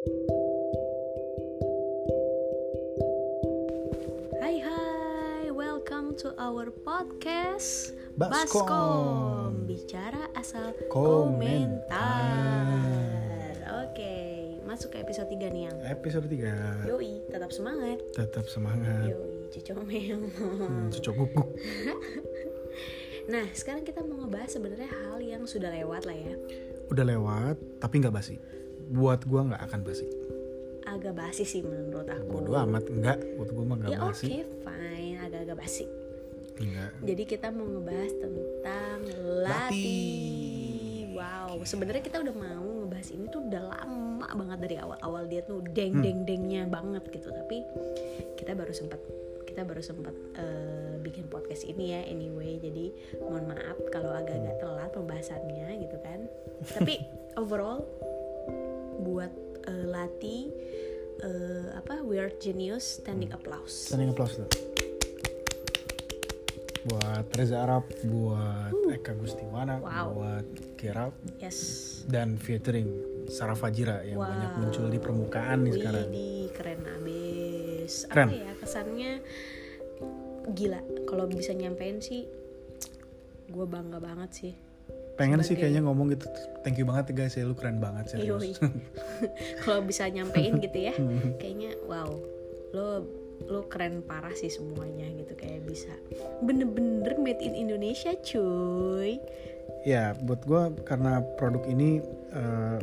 Hai hai, welcome to our podcast Baskom. Bicara asal Komentar. komentar. Oke, masuk ke episode 3 nih yang. Episode 3 Yoi, tetap semangat. Tetap semangat. Yoi, hmm, Cucok guguk Nah, sekarang kita mau ngebahas sebenarnya hal yang sudah lewat lah ya. Udah lewat tapi nggak basi Buat gua nggak akan basi Agak basi sih menurut aku Bodo amat enggak Buat gua mah nggak Ya oke, basi fine, agak-agak basi Enggak Jadi kita mau ngebahas tentang Lati. lati. Wow, sebenarnya kita udah mau ngebahas ini tuh udah lama banget dari awal-awal dia tuh deng deng dengnya banget gitu. Tapi kita baru sempat kita baru sempat eh, bikin podcast ini ya anyway. Jadi mohon maaf kalau agak-agak telat pembahasannya gitu kan. Tapi overall buat eh, lati eh, apa weird genius standing applause. Standing applause tuh Buat Reza Arab Buat Eka Gustiwana Wow. Buat Kirap Yes. Dan featuring Sarah Fajira Yang Wow. banyak muncul di permukaan nih sekarang Widih, keren abis. Keren. Apa ya kesannya gila. Kalau bisa nyampein sih, gue bangga banget sih. Pengen sih sebagai- kayaknya ngomong gitu Thank you banget ya guys ya Lu keren banget serius Kalau bisa nyampein gitu ya, Hmm. kayaknya wow, lo lo keren parah sih semuanya gitu kayak bisa bener-bener made in Indonesia cuy Ya, buat gue karena produk ini eh,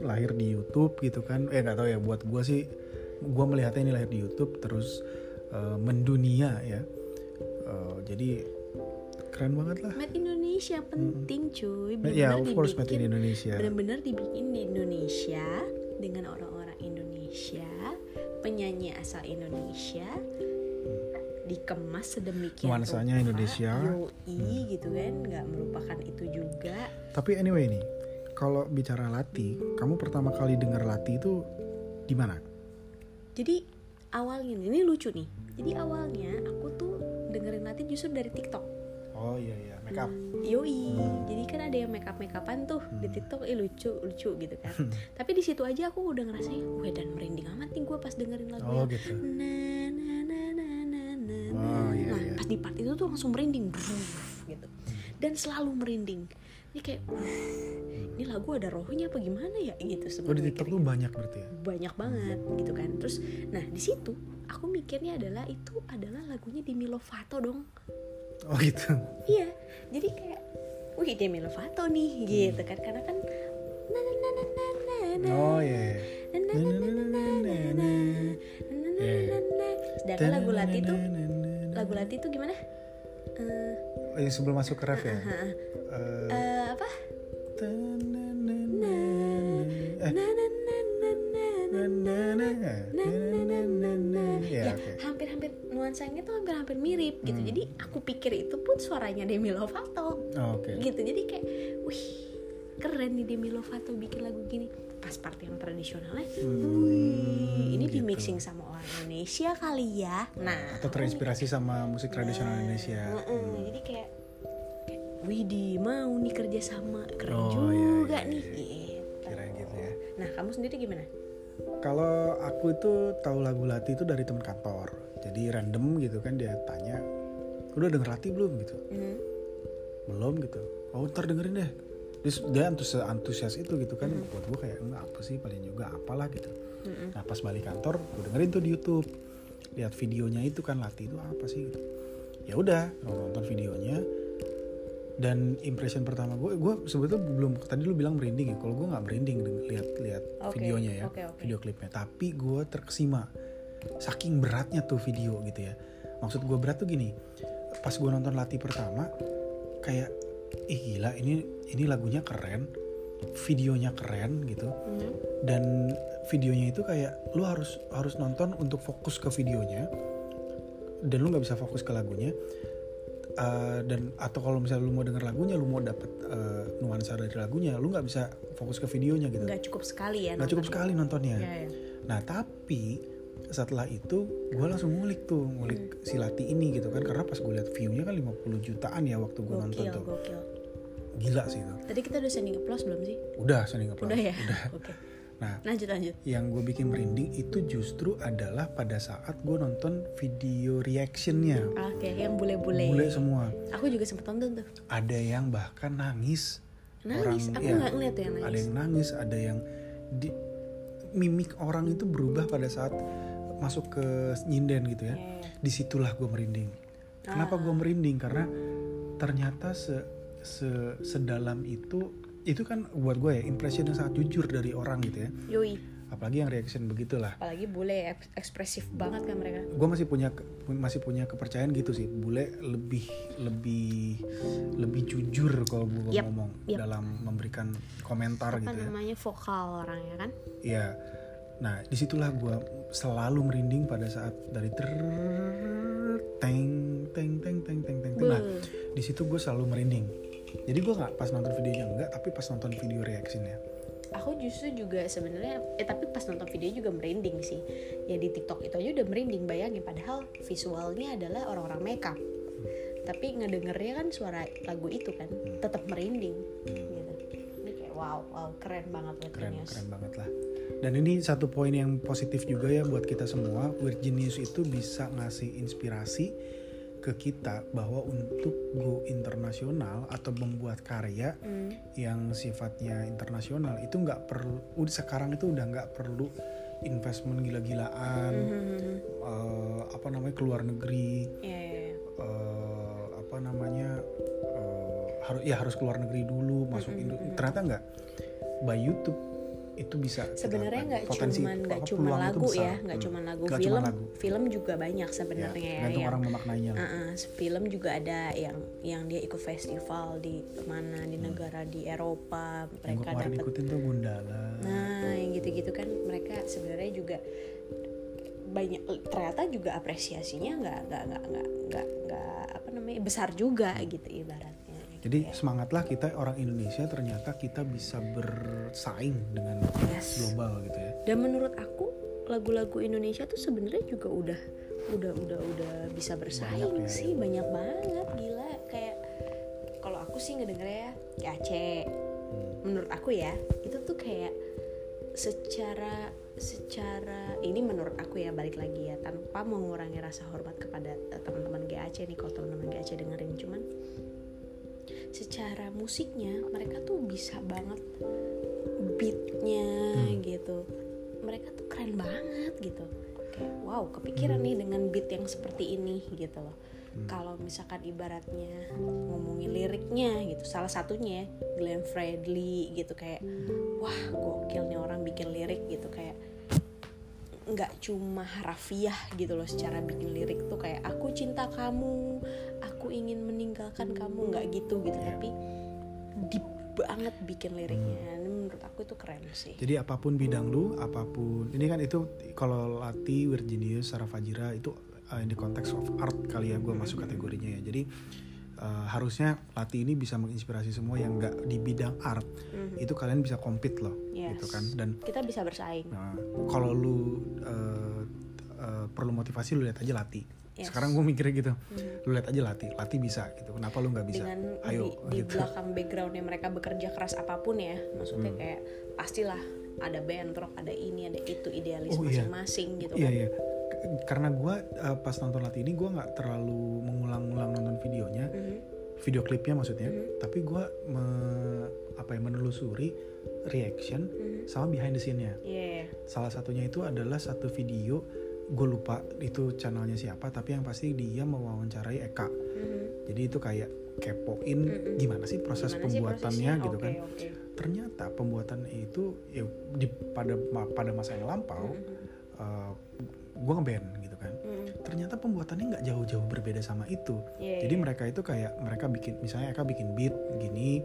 lahir di YouTube gitu kan. Eh nggak tahu ya. Buat gue sih, gue melihatnya ini lahir di YouTube terus eh, mendunia ya. Eh, jadi keren banget lah. made Indonesia penting cuy Ya, bener-bener of course made in dibikin- Indonesia. bener-bener dibikin di Indonesia dengan orang-orang Indonesia penyanyi asal Indonesia dikemas sedemikian Nuansanya rupa, Indonesia. yoi gitu kan nggak merupakan itu juga Tapi anyway nih, kalau bicara Lati, kamu pertama kali dengar Lati itu di mana? jadi awalnya ini lucu nih jadi awalnya aku tuh dengerin Latin justru dari TikTok Oh iya iya, make up. Yoi, jadi kan ada yang make up make upan tuh di Hmm. TikTok, eh lucu lucu gitu kan. Tapi di situ aja aku udah ngerasain, wah dan merinding amat nih gue pas dengerin lagu Oh gitu. na na na na na na. Oh, iya, Nah iya. pas di part itu tuh langsung merinding, gitu. Dan selalu merinding. Ini kayak, "Uh, ini lagu ada rohnya apa gimana ya gitu Oh di sebenarnya. TikTok tuh banyak berarti ya? banyak banget gitu kan. Terus, nah di situ aku mikirnya adalah itu adalah lagunya Demi Lovato dong. Oh gitu. Iya, jadi kayak, wih Demi Lovato nih gitu kan, karena kan na na na na na na na Oh iya. iya. na na na na na na na na na na na na. Sedangkan lagu Lati itu, lagu Lati itu gimana? Eh, Eh, sebelum masuk ke ref ya. Eh, eh, apa? eh, Ya, Ya, hampir-hampir nuansanya tuh hampir-hampir mirip gitu. Jadi aku pikir itu pun suaranya Demi Lovato. Oh, Oke. gitu jadi kayak wih keren nih Demi Lovato bikin lagu gini pas part yang tradisionalnya wih ini di gitu. mixing sama orang Indonesia kali ya nah Atau terinspirasi sama musik tradisional Indonesia. Heeh, jadi kayak kayak Widi mau nih kerja sama keren Oh, juga iya, iya, nih iya. gitu. Kira gitu ya. nah kamu sendiri gimana Kalau aku itu tahu lagu Lati itu dari teman kantor. Jadi random gitu kan dia tanya, udah denger Lati belum gitu? Mhm. Belum gitu. Oh ntar dengerin deh. Terus dia antusias, antusias itu gitu kan. Mm-hmm. Buat gue kayak enggak apa sih paling juga apalah gitu. Mhm. Nah pas balik kantor gue dengerin tuh di YouTube. Lihat videonya itu kan Lati itu apa sih gitu. Ya udah nonton videonya dan impression pertama gue gue sebetulnya belum tadi lu bilang merinding ya. Kalau gue nggak merinding lihat lihat Oke, videonya ya oke, oke. video klipnya. Tapi gue terkesima. Saking beratnya tuh video gitu ya. Maksud gue berat tuh gini pas gue nonton Lati pertama kayak ih gila ini ini lagunya keren videonya keren gitu. Mhm. dan videonya itu kayak lu harus harus nonton untuk fokus ke videonya. Dan lu nggak bisa fokus ke lagunya Uh, dan atau kalau misalnya lu mau denger lagunya lu mau dapet uh, nuansa dari lagunya lu nggak bisa fokus ke videonya gitu. Nggak cukup sekali ya nggak cukup sekali nontonnya. Ya, ya. nah tapi setelah itu gue langsung ngulik tuh ngulik si Lati ini gitu kan. Karena pas gue lihat viewnya kan 50 jutaan ya waktu gue nonton tuh. gokil. Gila sih itu. Tadi kita udah sending applause belum sih? Udah sending applause udah ya? Udah. Oke Nah, lanjut lanjut yang gue bikin merinding itu justru adalah pada saat gue nonton video reactionnya. oke yang bule-bule Bule semua. aku juga sempet tonton tuh Ada yang bahkan nangis. nangis Orang- aku ya, nggak ngeliat tuh yang Ada nangis yang nangis, ada yang di mimik orang itu berubah pada saat masuk ke nyinden gitu ya. Iya. Di situlah gue merinding. Kenapa gue merinding? Karena ternyata se, se sedalam itu itu kan buat gue ya impression yang sangat jujur dari orang gitu ya. yoi Apalagi yang reaction begitulah. apalagi bule eks- ekspresif banget kan mereka gue masih punya masih punya kepercayaan gitu sih bule lebih lebih lebih jujur kalau gue Yap, ngomong yap. dalam memberikan komentar apa gitu ya namanya vokal orangnya kan Iya. nah di situlah gue selalu merinding pada saat dari ter teng teng teng teng teng teng teng. nah Beuh. di situ gue selalu merinding jadi gue nggak pas nonton videonya enggak tapi pas nonton video reactionnya aku justru juga sebenarnya eh tapi pas nonton video juga merinding sih. Ya di TikTok itu aja udah merinding bayangin. Padahal visualnya adalah orang-orang makeup. Tapi ngedengernya kan suara lagu itu kan tetap merinding. Gitu. Ini kayak wow wow keren banget buat keren Genius. keren banget lah. Dan ini satu poin yang positif juga ya buat kita semua. Weird Genius itu bisa ngasih inspirasi ke kita bahwa untuk go internasional atau membuat karya Hmm. yang sifatnya internasional itu nggak perlu udah sekarang itu udah nggak perlu investment gila-gilaan Hmm. eh, apa namanya keluar negeri iya, iya. eh, apa namanya eh, harus ya harus keluar negeri dulu masuk Indo ternyata nggak by YouTube itu bisa sebenarnya nggak cuman nggak itu lagu ya nggak Hmm. cuman lagu Nggak film cuman lagu. film juga banyak Ya, sebenarnya ya, tergantung yang orang memaknainya lah. Uh-uh, film juga ada yang yang dia ikut festival di mana di negara di Eropa yang mereka kemarin dapat ikutin tuh Gundala nah yang gitu-gitu kan mereka sebenarnya juga banyak ternyata juga apresiasinya nggak nggak nggak nggak nggak apa namanya besar juga gitu ibaratnya jadi semangatlah kita orang Indonesia ternyata kita bisa bersaing dengan Yes. global gitu ya dan menurut aku lagu-lagu Indonesia tuh sebenarnya juga udah udah udah udah bisa bersaing Banyak ya. sih banyak banget gila kayak kalau aku sih ngedengernya ya Aceh menurut aku ya itu tuh kayak secara secara ini menurut aku ya balik lagi ya tanpa mengurangi rasa hormat kepada eh, teman-teman GAC nih kalau teman-teman GAC dengerin cuman secara musiknya mereka tuh bisa banget beatnya gitu. Mereka tuh keren banget gitu. Kayak wow kepikiran nih dengan beat yang seperti ini gitu loh. Kalau misalkan ibaratnya ngomongin liriknya gitu salah satunya ya, Glenn Fredly gitu kayak wah gokil nih orang bikin lirik gitu. Kayak nggak cuma harafiah gitu loh secara bikin lirik tuh. Kayak aku cinta kamu aku ingin meninggalkan kamu nggak gitu gitu. Tapi deep banget bikin liriknya. Ini menurut aku itu keren sih. Jadi apa pun bidang lu apa pun ini kan itu kalau Lati Virginius Sarah Fajira itu uh, in the context of art kali ya gue masuk kategorinya ya. Jadi uh, harusnya Lati ini bisa menginspirasi semua yang nggak di bidang art. Itu kalian bisa compete loh Yes. gitu kan. Dan kita bisa bersaing. Nah, kalau lu uh, uh, perlu motivasi lu lihat aja Lati. Yes. Sekarang gue mikirnya gitu, lu lihat aja Lati, Lati bisa gitu. Kenapa lu nggak bisa? dengan Ayo di, di gitu. belakang backgroundnya mereka bekerja keras apa pun ya maksudnya Hmm. kayak pastilah ada bentrok ada ini ada itu idealis Oh, iya. masing-masing gitu Iya kan iya. K- Karena gue uh, pas nonton Lati ini gue nggak terlalu mengulang-ulang nonton videonya, Mhm. video klipnya maksudnya. Tapi gue apa ya menelusuri reaction Mhm. sama behind the scene-nya. Iya. Salah satunya itu adalah satu video gue lupa itu channelnya siapa tapi yang pasti dia mewawancarai Eka Mhm. jadi itu kayak kepoin gimana sih proses Gimana sih pembuatannya prosesnya? gitu kan oke. ternyata pembuatan itu ya di pada pada masa yang lampau gue ngeband gitu kan Mhm. ternyata pembuatannya nggak jauh-jauh berbeda sama itu Iya, jadi iya. mereka itu kayak mereka bikin misalnya Eka bikin beat gini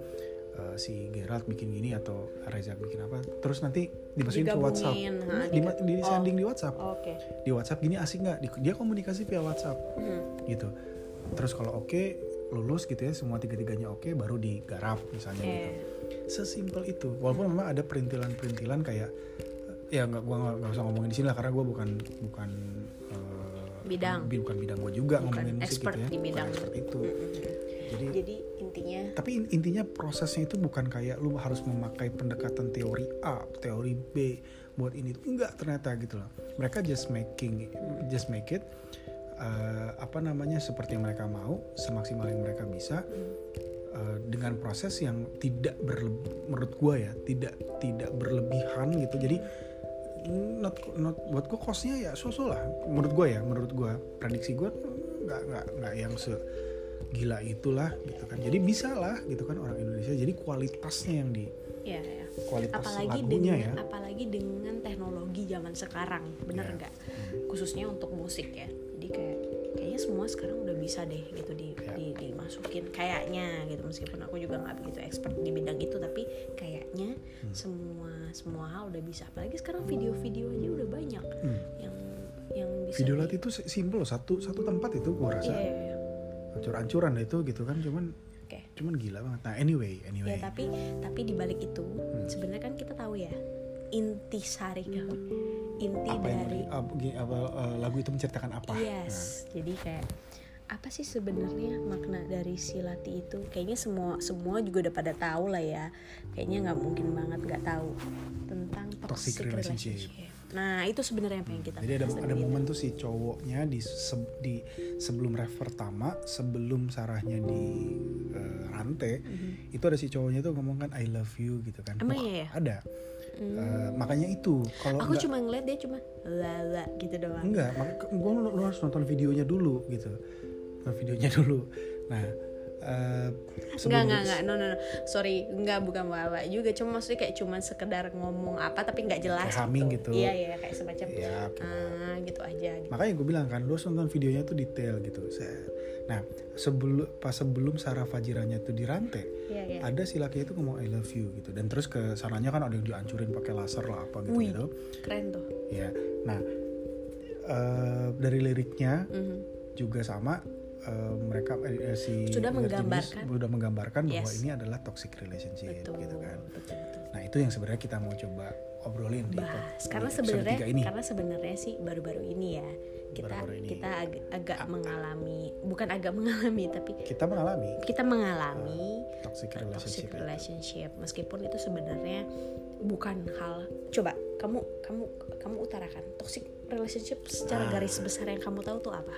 eh, si Gerald bikin gini atau Reza bikin apa terus nanti dimasukin ke WhatsApp. Ha, Nah, diga- di, di sending di WhatsApp. Oke. Di WhatsApp gini asik nggak? Di- dia komunikasi via WhatsApp. Mhm. gitu. Terus kalau oke lulus gitu ya semua tiga-tiganya oke baru digarap misalnya Iya. gitu. Sesimpel itu. Walaupun memang ada perintilan-perintilan kayak ya nggak gua nggak usah ngomongin di sini lah karena gua bukan bukan eh, Bidang. bi- bukan bidang gua juga Bukan ngomongin musik gitu ya. di Bukan bidang. expert itu. Mhm. Jadi jadi intinya tapi in- intinya prosesnya itu bukan kayak lu harus memakai pendekatan teori A, teori B buat ini enggak ternyata gitu loh. Mereka just making just make it uh, apa namanya seperti yang mereka mau, semaksimal yang mereka bisa uh, dengan proses yang tidak berlebih menurut gua ya, tidak tidak berlebihan gitu. Jadi not not buat gua costnya ya so-so lah menurut gua ya, menurut gua prediksi gua nggak nggak nggak yang se gila itulah gitu kan. Jadi bisa lah gitu kan orang Indonesia. Jadi kualitasnya yang di ya, ya. kualitas apalagi lagunya dengan ya. apalagi dengan teknologi zaman sekarang bener Ya. nggak khususnya untuk musik ya jadi kayak kayaknya semua sekarang udah bisa deh gitu di, Ya. di- dimasukin kayaknya gitu meskipun aku juga nggak begitu expert di bidang itu tapi kayaknya Hmm. semua semua hal udah bisa apalagi sekarang video-video aja udah banyak Hmm. yang yang bisa Video lat itu simple satu satu tempat itu gua rasa Iya, hancur-hancuran deh itu gitu kan cuman Oke. cuman gila banget. Nah anyway anyway. Ya tapi tapi di balik itu sebenarnya kan kita tahu ya inti apa yang dari apa, gini, apa, eh, lagu itu menceritakan apa? Nah, Yes, jadi kayak apa sih sebenarnya makna dari silati itu? Kayaknya semua semua juga udah pada tahu lah ya. Kayaknya nggak mungkin banget nggak tahu tentang toxic, Toxic relationship. relationship. Nah itu sebenarnya yang pengen kita. Jadi ada ada momen tuh si cowoknya di se- di sebelum ref pertama, sebelum sarahnya di eh, rantai, itu ada si cowoknya tuh ngomong kan I love you gitu kan. Emang Wah, iya ya? Ada. Eh, makanya itu kalau Aku cuma ngeliat dia cuma lala gitu doang. Enggak, gue lu, lu harus nonton videonya dulu gitu. Nonton videonya dulu. Nah, eh Enggak, sebelum- enggak, enggak, no, no, no, sorry, enggak bukan bawa juga, cuma maksudnya kayak cuma sekedar ngomong apa tapi nggak jelas Kayak humming gitu. Iya, iya, kayak semacam, Ya, oke. ah, gitu aja. Gitu. Makanya gue bilang kan, lu harus nonton videonya tuh detail gitu. Nah, sebelum pas sebelum Sarah Fajiranya tuh dirantai, Iya, iya. ada si laki itu ngomong I love you gitu. Dan terus ke sananya kan ada yang dihancurin pakai laser lah apa gitu Wih. gitu. Keren tuh. Ya. Nah, eh, dari liriknya Mhm. juga sama eh, mereka eh, si Sudah menggambarkan. Sudah menggambarkan bahwa Yes. ini adalah toxic relationship Betul, gitu kan. betul, betul. Nah itu yang sebenarnya kita mau coba obrolin di, bahas di karena sebenarnya ini. karena sebenarnya sih baru-baru ini ya kita Baru-baru ini. kita agak, agak mengalami bukan agak mengalami tapi Kita mengalami kita mengalami toxic toxic relationship. itu. relationship meskipun itu sebenarnya bukan hal coba kamu kamu kamu utarakan toxic relationship secara Ah. garis besar yang kamu tahu tuh apa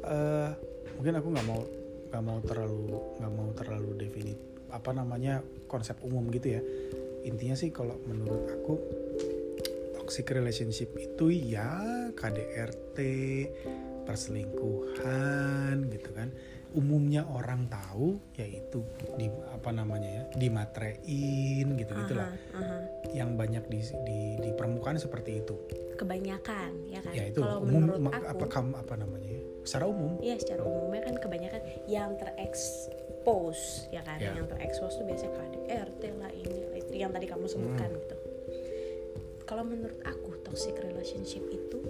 Eh, mungkin aku nggak mau nggak mau terlalu nggak mau terlalu definit apa namanya konsep umum gitu ya. Intinya sih kalau menurut aku toxic relationship itu ya KDRT, perselingkuhan gitu kan. Umumnya orang tahu yaitu di apa namanya ya, dimatrein gitu gitulah. Aha, aha. Yang banyak di, di di permukaan seperti itu. kebanyakan ya kan Ya itu kalau umum menurut aku apa kam apa namanya? Secara umum. Ya secara umumnya kan kebanyakan yang terekspos ya kan? Ya. yang terekspos tuh biasanya KDRT lah ini lah itu yang tadi kamu sebutkan Hmm. gitu. Kalau menurut aku toxic relationship itu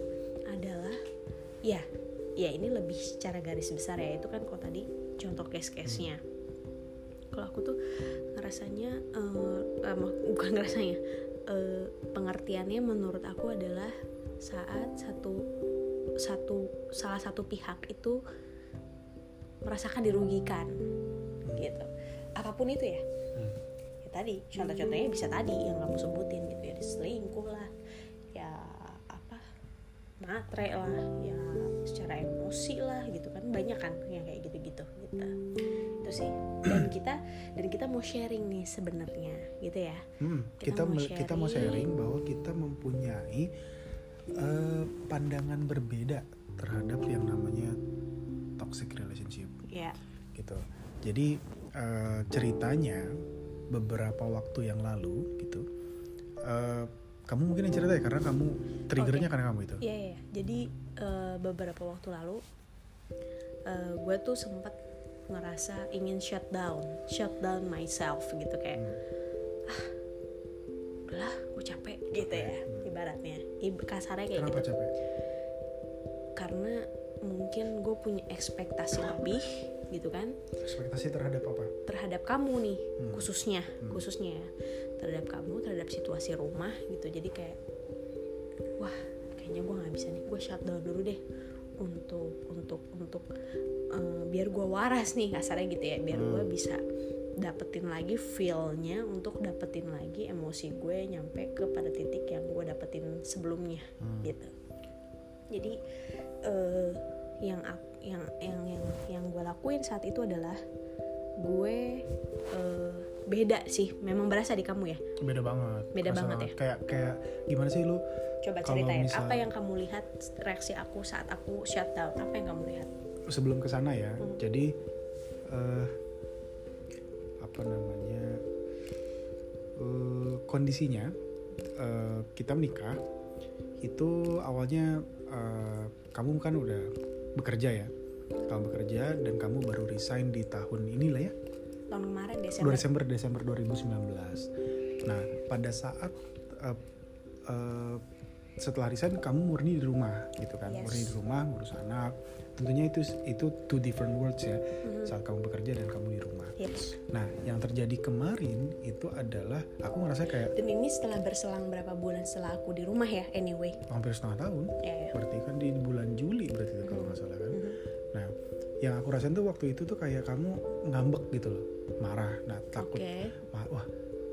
adalah ya ya ini lebih secara garis besar ya itu kan kalau tadi contoh case-case-nya. Kalau aku tuh ngerasanya eh, eh, bukan ngerasanya eh, pengertiannya menurut aku adalah saat satu satu salah satu pihak itu merasakan dirugikan gitu. Apa pun itu ya. Hmm. ya tadi contoh-contohnya bisa tadi yang kamu sebutin gitu ya selingkuh lah ya apa matre lah ya secara emosi lah gitu kan banyak kan yang kayak gitu-gitu gitu. Itu sih. Dan kita dan kita mau sharing nih sebenarnya gitu ya. Hmm, Kita kita mau kita mau sharing bahwa kita mempunyai eh, pandangan berbeda terhadap yang namanya toxic relationship ya gitu. Jadi eh, ceritanya beberapa waktu yang lalu gitu. eh, kamu mungkin yang cerita ya karena kamu triggernya Oke. karena kamu itu. Iya, iya. Jadi eh, beberapa waktu lalu eh, gue tuh sempat ngerasa ingin shut down, shut down myself gitu kayak ah udahlah gue capek gitu ya kasarnya kayak Kenapa gitu capek? karena mungkin gue punya ekspektasi lebih gitu kan Ekspektasi terhadap apa? terhadap kamu nih Hmm. khususnya khususnya ya terhadap kamu terhadap situasi rumah gitu jadi kayak wah kayaknya gue nggak bisa nih gue shutdown dulu deh untuk untuk untuk uh, biar gue waras nih kasarnya gitu ya biar gue Hmm. bisa dapetin lagi feelnya untuk dapetin lagi emosi gue nyampe ke pada titik yang gue dapetin sebelumnya Hmm. gitu. Jadi eh, yang yang yang yang yang gue lakuin saat itu adalah gue eh, beda sih. Memang berasa di kamu ya? Beda banget. Beda Kerasa banget ya? kayak kayak gimana sih lu? Coba ceritain misal- apa yang kamu lihat reaksi aku saat aku shutdown apa yang kamu lihat? Sebelum ke sana ya. Hmm. jadi eh, apa namanya eh, kondisinya eh, kita menikah itu awalnya eh, kamu kan udah bekerja ya? Kamu bekerja dan kamu baru resign di tahun inilah ya? Tahun kemarin 2 Desember Desember Desember 2019 nah pada saat eh, eh, setelah resign kamu murni di rumah gitu kan? Yes. murni di rumah ngurus anak tentunya itu itu two different worlds ya. Mhm. saat kamu bekerja dan kamu di rumah. Yes. Nah yang terjadi kemarin itu adalah aku ngerasa kayak dan ini setelah berselang berapa bulan setelah aku di rumah ya anyway. Hampir setengah tahun. Ya ya. Berarti kan di bulan Juli berarti itu kalau nggak salah kan. Mhm. nah yang aku rasain tuh waktu itu tuh kayak kamu ngambek gitu loh marah. Nah takut. Oke. "Wah, wah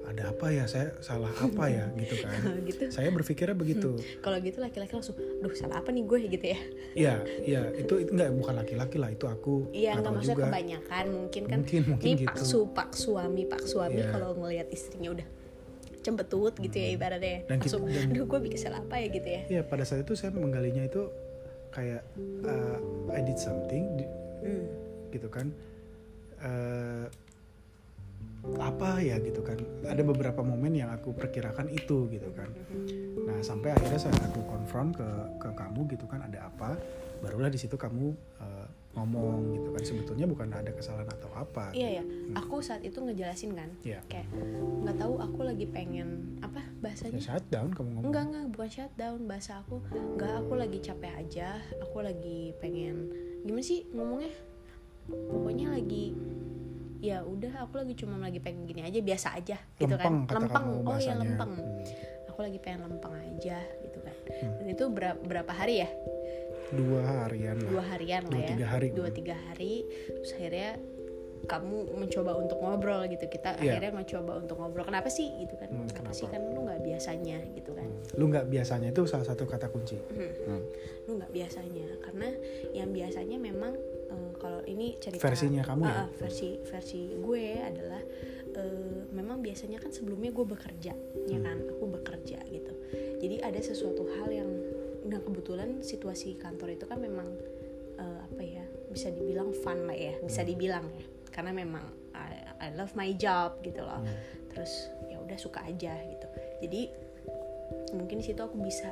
ada apa ya? Saya salah apa ya? Gitu kan. Gitu. Saya berpikirnya begitu. Kalau gitu laki-laki langsung duh salah apa nih gue? Gitu ya. Iya, iya. Itu itu nggak bukan laki-laki lah. Itu aku iya nggak maksudnya juga. kebanyakan mungkin kan. Mungkin mungkin ini gitu. pak su pak suami pak suami Iya. kalau ngelihat istrinya udah cembetut gitu ya ibaratnya Dan kita- langsung dan- aduh gue bikin salah apa ya? Gitu ya. Iya pada saat itu saya menggalinya itu kayak uh, I did something Hmm. gitu kan. Eh, apa ya gitu kan. Ada beberapa momen yang aku perkirakan itu gitu kan. Nah sampai akhirnya saya aku konfront ke ke kamu gitu kan ada apa barulah di situ kamu eh, ngomong gitu kan. Sebetulnya bukan ada kesalahan atau apa iya ya aku saat itu ngejelasin kan Iya. kayak nggak tahu aku lagi pengen apa ya bahasanya shutdown kamu ngomong. Enggak enggak bukan shutdown bahasa aku enggak aku lagi capek aja aku lagi pengen gimana sih ngomongnya? Pokoknya lagi ya udah aku lagi cuma lagi pengen gini aja biasa aja gitu lempeng kan lempeng. kamu oh ya lempeng. Hmm. aku lagi pengen lempeng aja gitu kan. Hmm. dan itu berapa, berapa hari ya? Dua harian lah. Dua harian lah Dua, ya. tiga hari. dua tiga hari. Terus akhirnya kamu mencoba untuk ngobrol gitu. Kita Iya. akhirnya mencoba untuk ngobrol. Kenapa sih? Gitu kan. Hmm, kenapa, kenapa? sih? Kan lu nggak biasanya gitu kan. Lu nggak biasanya itu salah satu kata kunci. Hmm. Hmm. lu nggak biasanya. Karena yang biasanya memang eh, kalau ini cerita Versinya kamu ya? Ah, ah, versi versi gue adalah eh, memang biasanya kan sebelumnya gue bekerja ya Hmm. kan aku bekerja gitu jadi ada sesuatu hal yang nah kebetulan situasi kantor itu kan memang eh, apa ya bisa dibilang fun lah ya bisa Hmm. dibilang ya karena memang I, I love my job gitu loh Hmm. terus ya udah suka aja gitu jadi mungkin di situ aku bisa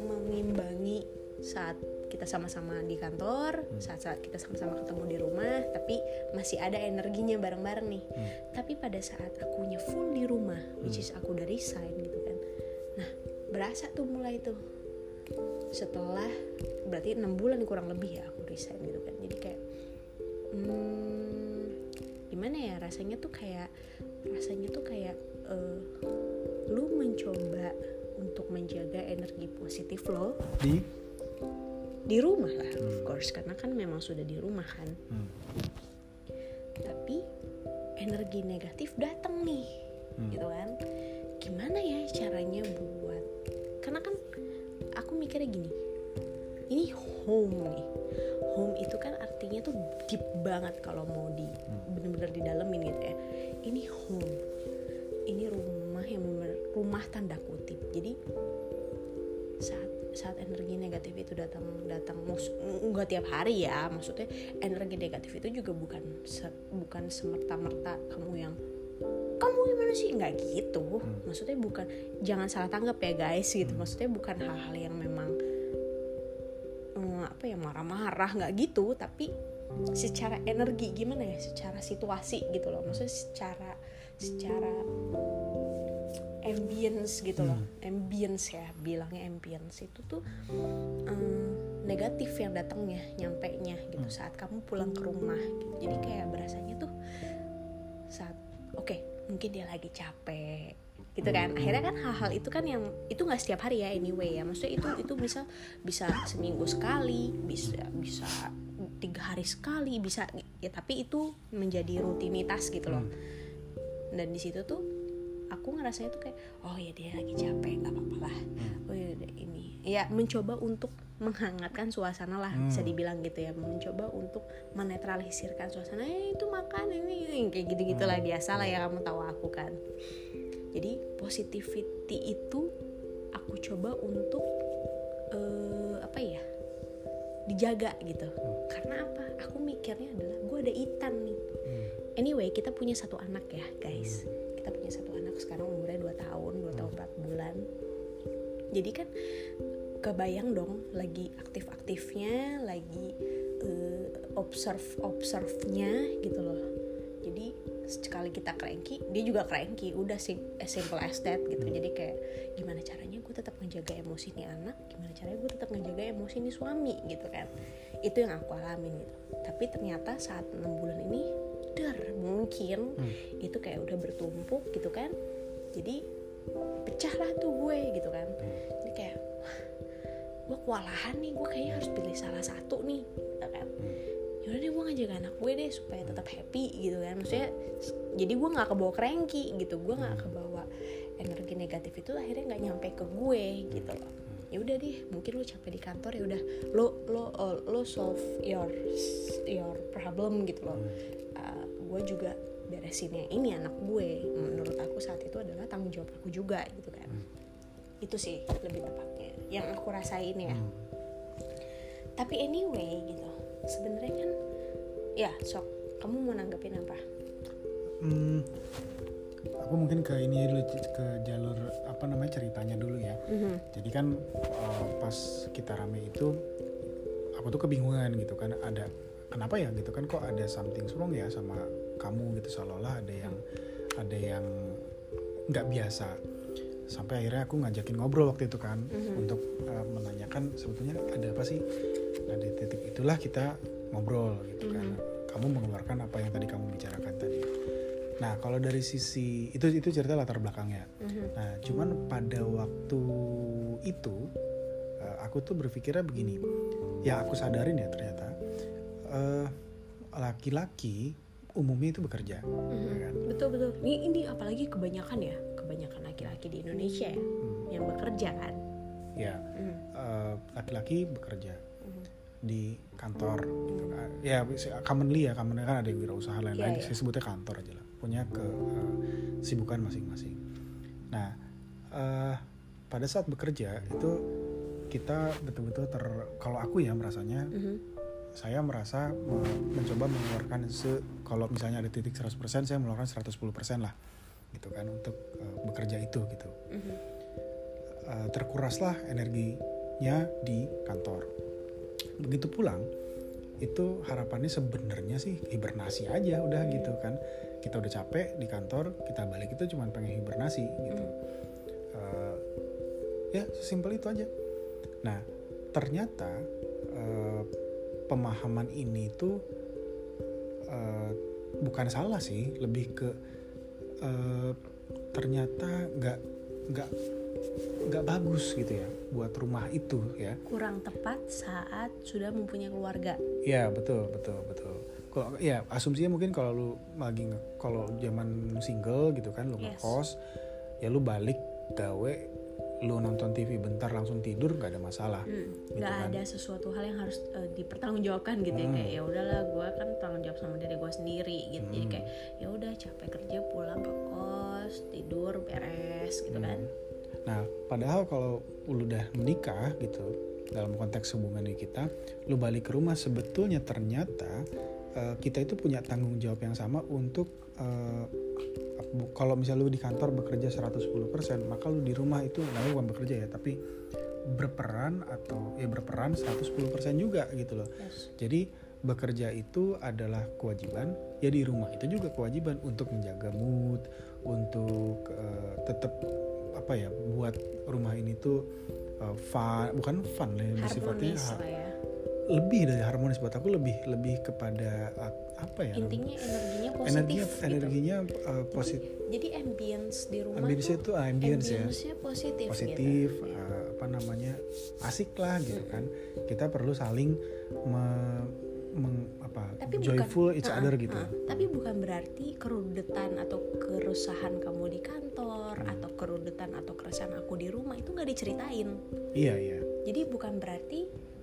mengimbangi saat kita sama-sama di kantor, saat, saat kita sama-sama ketemu di rumah, tapi masih ada energinya bareng-bareng nih. Hmm. Tapi pada saat akunya full di rumah, which is aku udah resign gitu kan. Nah, berasa tuh mulai tuh setelah berarti enam bulan kurang lebih ya aku resign gitu kan. Jadi kayak hmm, gimana ya rasanya tuh kayak rasanya tuh kayak eh, lu mencoba untuk menjaga energi positif lo di di rumah lah of course karena kan memang sudah di rumah kan. Hmm. tapi energi negatif datang nih Hmm. gitu kan. Gimana ya caranya buat karena kan aku mikirnya gini ini home nih. Home itu kan artinya tuh deep banget kalau mau di bener-bener di dalemin gitu ya. Ini home ini rumah yang rumah tanda kutip. Jadi saat energi negatif itu datang datang nggak tiap hari ya maksudnya energi negatif itu juga bukan se- bukan semerta merta kamu yang kamu gimana sih? Nggak gitu. Maksudnya bukan jangan salah tanggap ya guys gitu. Maksudnya bukan hal-hal yang memang eh, apa ya marah-marah nggak gitu. Tapi secara energi gimana ya? Secara situasi gitu loh. Maksudnya secara secara ambience gitu loh. Ambience ya bilangnya ambience. Itu tuh em, negatif yang datangnya nyampe nya gitu saat kamu pulang ke rumah gitu. jadi kayak berasanya tuh saat oke mungkin dia lagi capek gitu kan. Akhirnya kan hal-hal itu kan yang itu nggak setiap hari ya anyway ya. Maksudnya itu itu bisa bisa seminggu sekali bisa bisa tiga hari sekali bisa ya tapi itu menjadi rutinitas gitu loh. Dan di situ tuh aku ngerasanya tuh kayak oh ya dia lagi capek nggak apa-apa lah. Oh ya udah ini. Ya mencoba untuk menghangatkan suasana lah bisa dibilang gitu ya. Mencoba untuk menetralisirkan suasana eh, itu makan ini, ini kayak gitu gitulah biasa lah ya kamu tahu aku kan. Jadi positivity itu aku coba untuk eh, apa ya dijaga gitu. Karena apa? Aku mikirnya adalah gue ada Itan nih. Anyway kita punya satu anak ya guys kita punya satu anak sekarang umurnya 2 tahun 2 tahun 4 bulan. Jadi kan kebayang dong lagi aktif-aktifnya lagi eh, observe observe-nya gitu loh. Jadi sekali kita cranky dia juga cranky udah sih as simple as that gitu. Jadi kayak gimana caranya gue tetap ngejaga emosi nih anak? Gimana caranya gue tetap ngejaga emosi nih suami gitu kan? Itu yang aku alamin gitu. Tapi ternyata saat enam bulan ini mungkin itu kayak udah bertumpuk gitu kan. Jadi pecah lah tuh gue gitu kan. Jadi kayak wah, gue kewalahan nih gue kayaknya harus pilih salah satu nih. Gitu kan. Yaudah deh gue ngajaga anak gue deh supaya tetap happy gitu kan. Maksudnya jadi gue nggak kebawa cranky gitu. Gue nggak kebawa energi negatif itu akhirnya nggak nyampe ke gue gitu loh. Ya udah deh mungkin lo capek di kantor ya udah. Lo lo uh, lo solve your your problem gitu loh. Uh, gue juga beresin yang ini anak gue. Menurut aku saat itu adalah tanggung jawab aku juga gitu kan. Itu sih lebih tepatnya yang aku rasain ya. Tapi anyway gitu. Sebenarnya kan ya sok kamu mau nanggepin apa? Hmm, aku mungkin ke ini dulu ke jalur apa namanya ceritanya dulu ya. Jadi kan uh, pas kita rame itu aku tuh kebingungan gitu kan ada kenapa ya? Gitu kan kok ada something wrong ya sama kamu gitu seolah-olah ada yang ada yang nggak biasa. Sampai akhirnya aku ngajakin ngobrol waktu itu kan untuk uh, menanyakan sebetulnya ada apa sih? Nah di titik itulah kita ngobrol gitu kan. Kamu mengeluarkan apa yang tadi kamu bicarakan tadi. Nah kalau dari sisi itu itu cerita latar belakangnya. Nah cuman pada waktu itu uh, aku tuh berpikirnya begini. Ya aku sadarin ya ternyata eh, laki-laki umumnya itu bekerja ya kan? betul betul. Ini ini apalagi kebanyakan ya kebanyakan laki-laki di Indonesia ya yang bekerja kan? Ya eh, laki-laki bekerja di kantor gitu kan. Ya commonly ya commonly kan ada yang wirausaha lain-lain. Iya, iya. saya sebutnya kantor aja lah. Punya ke eh, sibukan masing-masing. Nah eh, pada saat bekerja itu kita betul-betul ter kalau aku ya merasanya saya merasa me- mencoba mengeluarkan se kalau misalnya ada titik 100% saya mengeluarkan 110% lah gitu kan untuk eh, bekerja itu gitu. Eh, terkuraslah energinya di kantor. Begitu pulang itu harapannya sebenarnya sih hibernasi aja udah gitu kan. Kita udah capek di kantor kita balik itu cuma pengen hibernasi gitu. Eh, ya sesimpel itu aja. Nah ternyata pemahaman ini tuh eh, bukan salah sih lebih ke eh, ternyata nggak nggak nggak bagus gitu ya buat rumah itu ya kurang tepat saat sudah mempunyai keluarga Ya betul betul betul. Kalau ya asumsinya mungkin kalau lu lagi kalau zaman single gitu kan lu Yes. ngekos ya lu balik gawe lu nonton TV bentar langsung tidur nggak ada masalah. Hmm, nggak ada sesuatu hal yang harus eh, dipertanggungjawabkan gitu ya kayak ya udahlah gue kan tanggung jawab sama diri gue sendiri gitu. Jadi kayak ya udah capek kerja pulang ke kos tidur beres gitu kan. Nah padahal kalau lu udah menikah gitu dalam konteks hubungan kita, lu balik ke rumah sebetulnya ternyata eh, kita itu punya tanggung jawab yang sama untuk eh, kalau misalnya lu di kantor bekerja 110% maka lu di rumah itu namanya bukan bekerja ya tapi berperan atau ya berperan 110% juga gitu loh. Yes. Jadi bekerja itu adalah kewajiban, ya di rumah itu juga kewajiban untuk menjaga mood, untuk eh, tetap apa ya buat rumah ini tuh eh, fun, bukan fun lah sifatnya ya lebih dari harmonis buat aku lebih lebih kepada uh, apa ya intinya energinya positif energinya gitu. energinya uh, positif jadi ambience di rumah ambience itu ah, ambience ya positif, positif gitu. uh, apa namanya asik lah gitu kan kita perlu saling me- meng- apa Tapi joyful bukan, each Ha-ha, other gitu ha. tapi bukan berarti kerudetan atau keresahan kamu di kantor Hmm. atau kerudetan atau keresahan aku di rumah itu nggak diceritain iya iya jadi bukan berarti eh,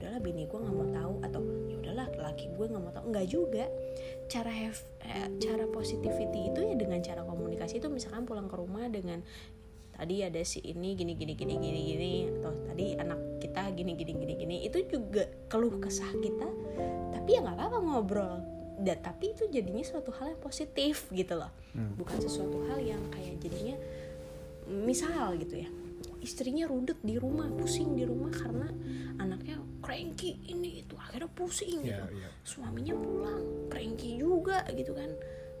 udahlah bini gue nggak mau tahu atau ya udahlah laki gue nggak mau tahu. Nggak juga. Cara have eh, cara positivity itu ya dengan cara komunikasi itu misalkan pulang ke rumah dengan tadi ada si ini gini gini gini gini gini atau tadi anak kita gini gini gini gini. Itu juga keluh kesah kita tapi ya nggak apa-apa ngobrol. Dan tapi itu jadinya suatu hal yang positif gitu loh. Hmm. bukan sesuatu hal yang kayak jadinya misal gitu ya istrinya rudet di rumah pusing di rumah karena anaknya cranky ini itu akhirnya pusing Iya, gitu. iya. suaminya pulang cranky juga gitu kan.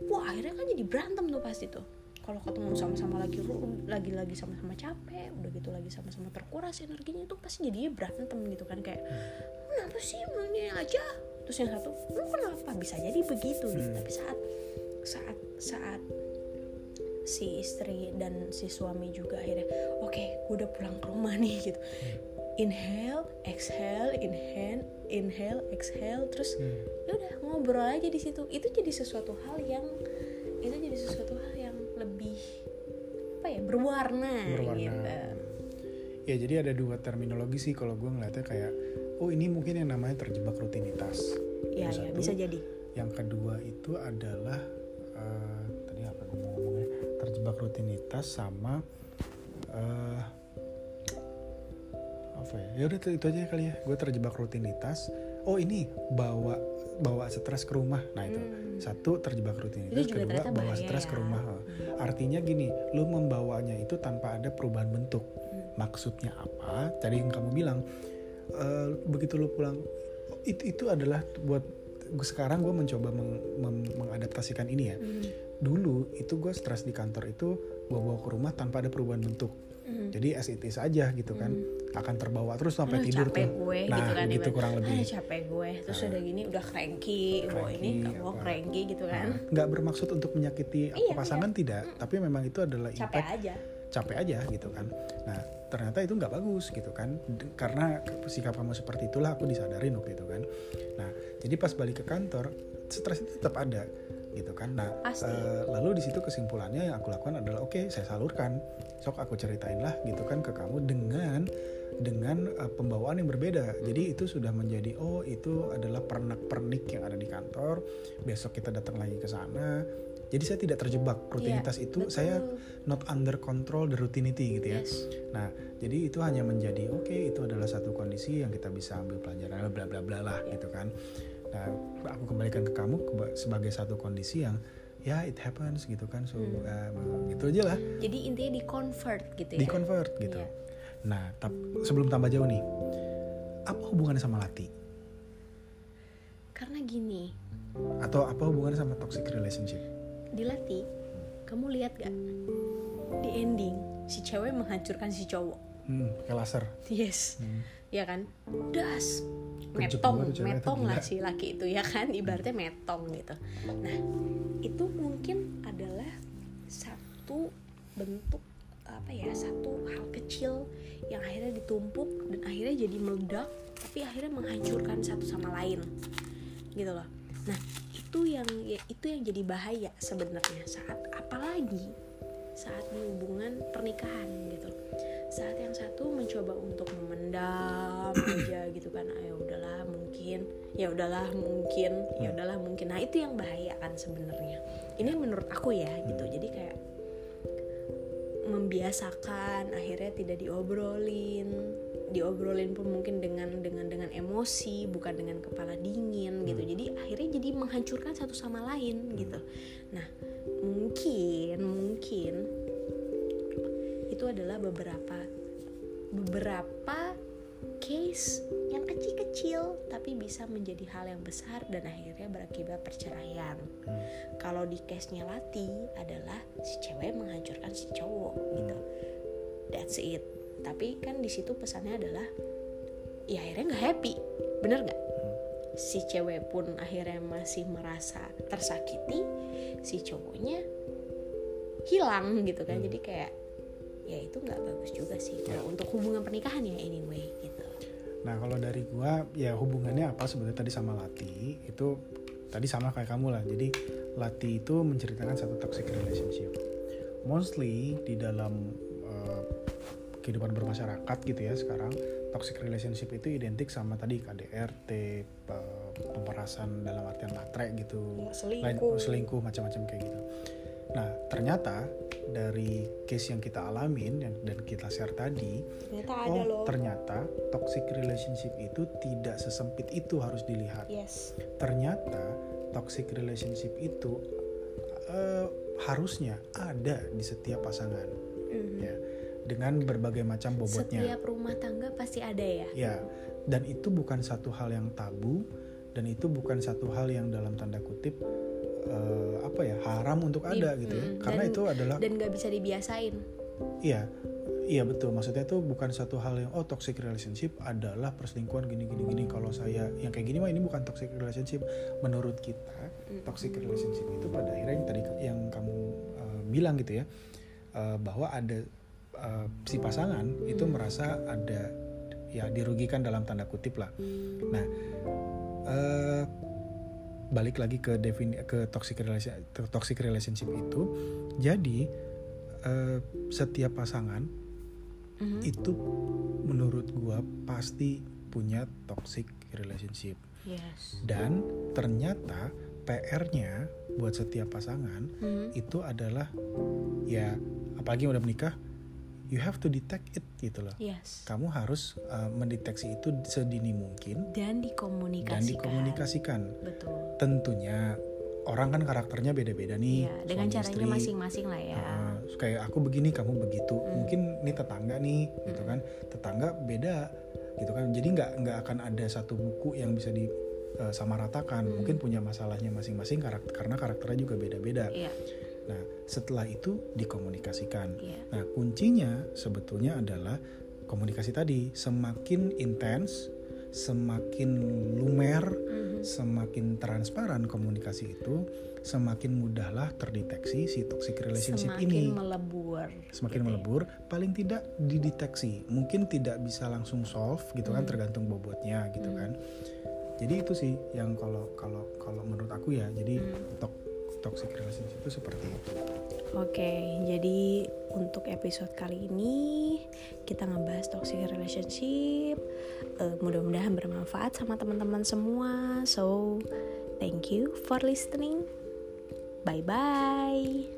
Wah akhirnya kan jadi berantem tuh pasti tuh. Kalau ketemu sama-sama lagi lagi-lagi sama-sama capek udah gitu lagi sama-sama terkuras energinya itu pasti jadinya berantem gitu kan. Kayak kenapa sih ini aja? Terus yang satu lu kenapa? Bisa jadi begitu gitu. Tapi saat saat saat si istri dan si suami juga akhirnya oke gue udah pulang ke rumah nih gitu. Inhale exhale inhale inhale exhale terus ya udah ngobrol aja di situ. Itu jadi sesuatu hal yang itu jadi sesuatu hal yang lebih apa ya berwarna, Berwarna. gitu. Ya jadi ada dua terminologi sih kalau gue ngeliatnya kayak oh ini mungkin yang namanya terjebak rutinitas. Ya Yang ya satu, bisa jadi. yang kedua itu adalah eh, terjebak rutinitas sama eh apa ya? Ya udah itu itu aja kali ya. Gue terjebak rutinitas. Oh ini bawa bawa stres ke rumah. Nah itu. Satu terjebak rutinitas. Hmm. Kedua bawa stres ke ya. rumah. Artinya gini lu membawanya itu tanpa ada perubahan bentuk. Hmm. maksudnya apa? Tadi yang kamu bilang eh, begitu lu pulang itu itu adalah buat gue sekarang gue mencoba meng- mem- mengadaptasikan ini ya. Hmm. Dulu itu gue stres di kantor itu gue bawa ke rumah tanpa ada perubahan bentuk. Hmm. jadi as it is aja gitu kan. Akan terbawa terus sampai Aduh, tidur capek tuh. gue nah gitu kan gitu kurang lebih. "Ah, capek gue. Terus udah gini udah cranky. Bawa ini apa. cranky gitu kan. Nah, nggak bermaksud untuk menyakiti Iya, pasangan tidak tapi memang itu adalah capek impact. aja. Capek aja gitu kan. Nah ternyata itu nggak bagus gitu kan. Karena sikap kamu seperti itulah aku disadarin waktu itu kan. Nah jadi pas balik ke kantor stres itu tetap ada gitu kan. Nah Pasti. eh, lalu di situ kesimpulannya yang aku lakukan adalah oke saya salurkan. Sok aku ceritain lah gitu kan ke kamu dengan dengan eh, pembawaan yang berbeda. Jadi itu sudah menjadi oh itu adalah pernak-pernik yang ada di kantor. Besok kita datang lagi ke sana. Jadi saya tidak terjebak rutinitas itu. betul. saya not under control the routinity gitu ya. yes. Nah, jadi itu hanya menjadi oke itu adalah satu kondisi yang kita bisa ambil pelajaran bla bla bla lah gitu kan. Nah, aku kembalikan ke kamu sebagai satu kondisi yang ya it happens gitu kan. So uh, gitu aja lah, jadi intinya di convert gitu ya di convert gitu. Iya. Nah, tap- sebelum tambah jauh nih, apa hubungannya sama Lati? karena gini Atau apa hubungannya sama toxic relationship? dilatih kamu lihat gak di ending si cewek menghancurkan si cowok Hmm, kayak laser. yes ya kan? Das. Metong metong lah si laki itu ya kan? Ibaratnya metong gitu. Nah itu mungkin adalah satu bentuk apa ya satu hal kecil yang akhirnya ditumpuk dan akhirnya jadi meledak tapi akhirnya menghancurkan satu sama lain. Gitu loh. Nah itu yang ya, itu yang jadi bahaya sebenarnya saat apalagi saat di hubungan pernikahan gitu saat yang satu mencoba untuk memendam aja gitu kan. Ayo udahlah mungkin ya udahlah mungkin ya udahlah mungkin. Nah itu yang bahaya kan sebenarnya. Ini menurut aku ya gitu. Jadi kayak membiasakan akhirnya tidak diobrolin. Diobrolin pun mungkin dengan dengan dengan emosi bukan dengan kepala dingin gitu. Jadi akhirnya jadi menghancurkan satu sama lain gitu. Nah mungkin mungkin itu adalah beberapa beberapa case yang kecil-kecil tapi bisa menjadi hal yang besar dan akhirnya berakibat perceraian. Kalau di case-nya Lati adalah si cewek menghancurkan si cowok gitu. That's it. Tapi kan di situ pesannya adalah ya akhirnya nggak happy bener nggak si cewek pun akhirnya masih merasa tersakiti si cowoknya hilang gitu kan jadi kayak ya itu nggak bagus juga sih kalau untuk hubungan pernikahan ya anyway gitu Nah kalau dari gua ya hubungannya apa sebenarnya tadi sama Lati itu tadi sama kayak kamu lah. Jadi Lati itu menceritakan satu toxic relationship. Mostly di dalam uh, kehidupan bermasyarakat gitu ya sekarang toxic relationship itu identik sama tadi KDRT, pe- pemerasan dalam artian matre gitu, Ya, selingkuh. Selingkuh macam-macam kayak gitu. Nah ternyata dari case yang kita alamin yang dan kita share tadi, ternyata oh ada loh ternyata toxic relationship itu tidak sesempit itu harus dilihat. yes Ternyata toxic relationship itu eh, harusnya ada di setiap pasangan, Mhm. ya, dengan berbagai macam bobotnya. setiap rumah tangga pasti ada ya Ya, dan itu bukan satu hal yang tabu dan itu bukan satu hal yang dalam tanda kutip eh, apa ya haram untuk Di- ada gitu ya. mm, Karena dan- itu adalah dan nggak bisa dibiasain Iya, iya betul. Maksudnya itu bukan satu hal yang oh toxic relationship adalah perselingkuhan gini gini gini. Kalau saya yang kayak gini mah ini bukan toxic relationship. Menurut kita toxic relationship itu pada akhirnya yang tadi yang kamu uh, bilang gitu ya uh, bahwa ada uh, si pasangan itu merasa ada ya dirugikan dalam tanda kutip lah. Nah, uh, balik lagi ke defini ke toxic relation toxic relationship itu. Jadi eh, setiap pasangan Mhm. itu menurut gua pasti punya toxic relationship yes dan ternyata PR-nya buat setiap pasangan Mhm. itu adalah ya apalagi yang udah menikah you have to detect it gitu loh. Yes. Kamu harus eh, mendeteksi itu sedini mungkin. Dan dan dikomunikasikan. Dikomunikasikan betul. Tentunya orang kan karakternya beda-beda nih. Iya, dengan caranya masing-masing lah ya. Heeh, kayak aku begini kamu begitu. Hmm. mungkin ini tetangga nih gitu kan. Tetangga beda gitu kan. Jadi nggak nggak akan ada satu buku yang bisa di eh, samaratakan. Hmm. mungkin punya masalahnya masing-masing karakter karena karakternya juga beda-beda. Iya nah setelah itu dikomunikasikan iya nah kuncinya sebetulnya adalah komunikasi tadi semakin intens semakin lumer Mhm. semakin transparan komunikasi itu semakin mudahlah terdeteksi si toxic relationship semakin ini melebur semakin gitu ya. melebur paling tidak dideteksi mungkin tidak bisa langsung solve gitu kan Hmm. tergantung bobotnya gitu Hmm. kan jadi itu sih yang kalau kalau kalau menurut aku ya jadi Hmm. Toxic relationship itu seperti itu Oke, jadi untuk episode kali ini kita ngebahas toxic relationship. Eh, mudah-mudahan bermanfaat sama teman-teman semua. So, thank you for listening. Bye bye.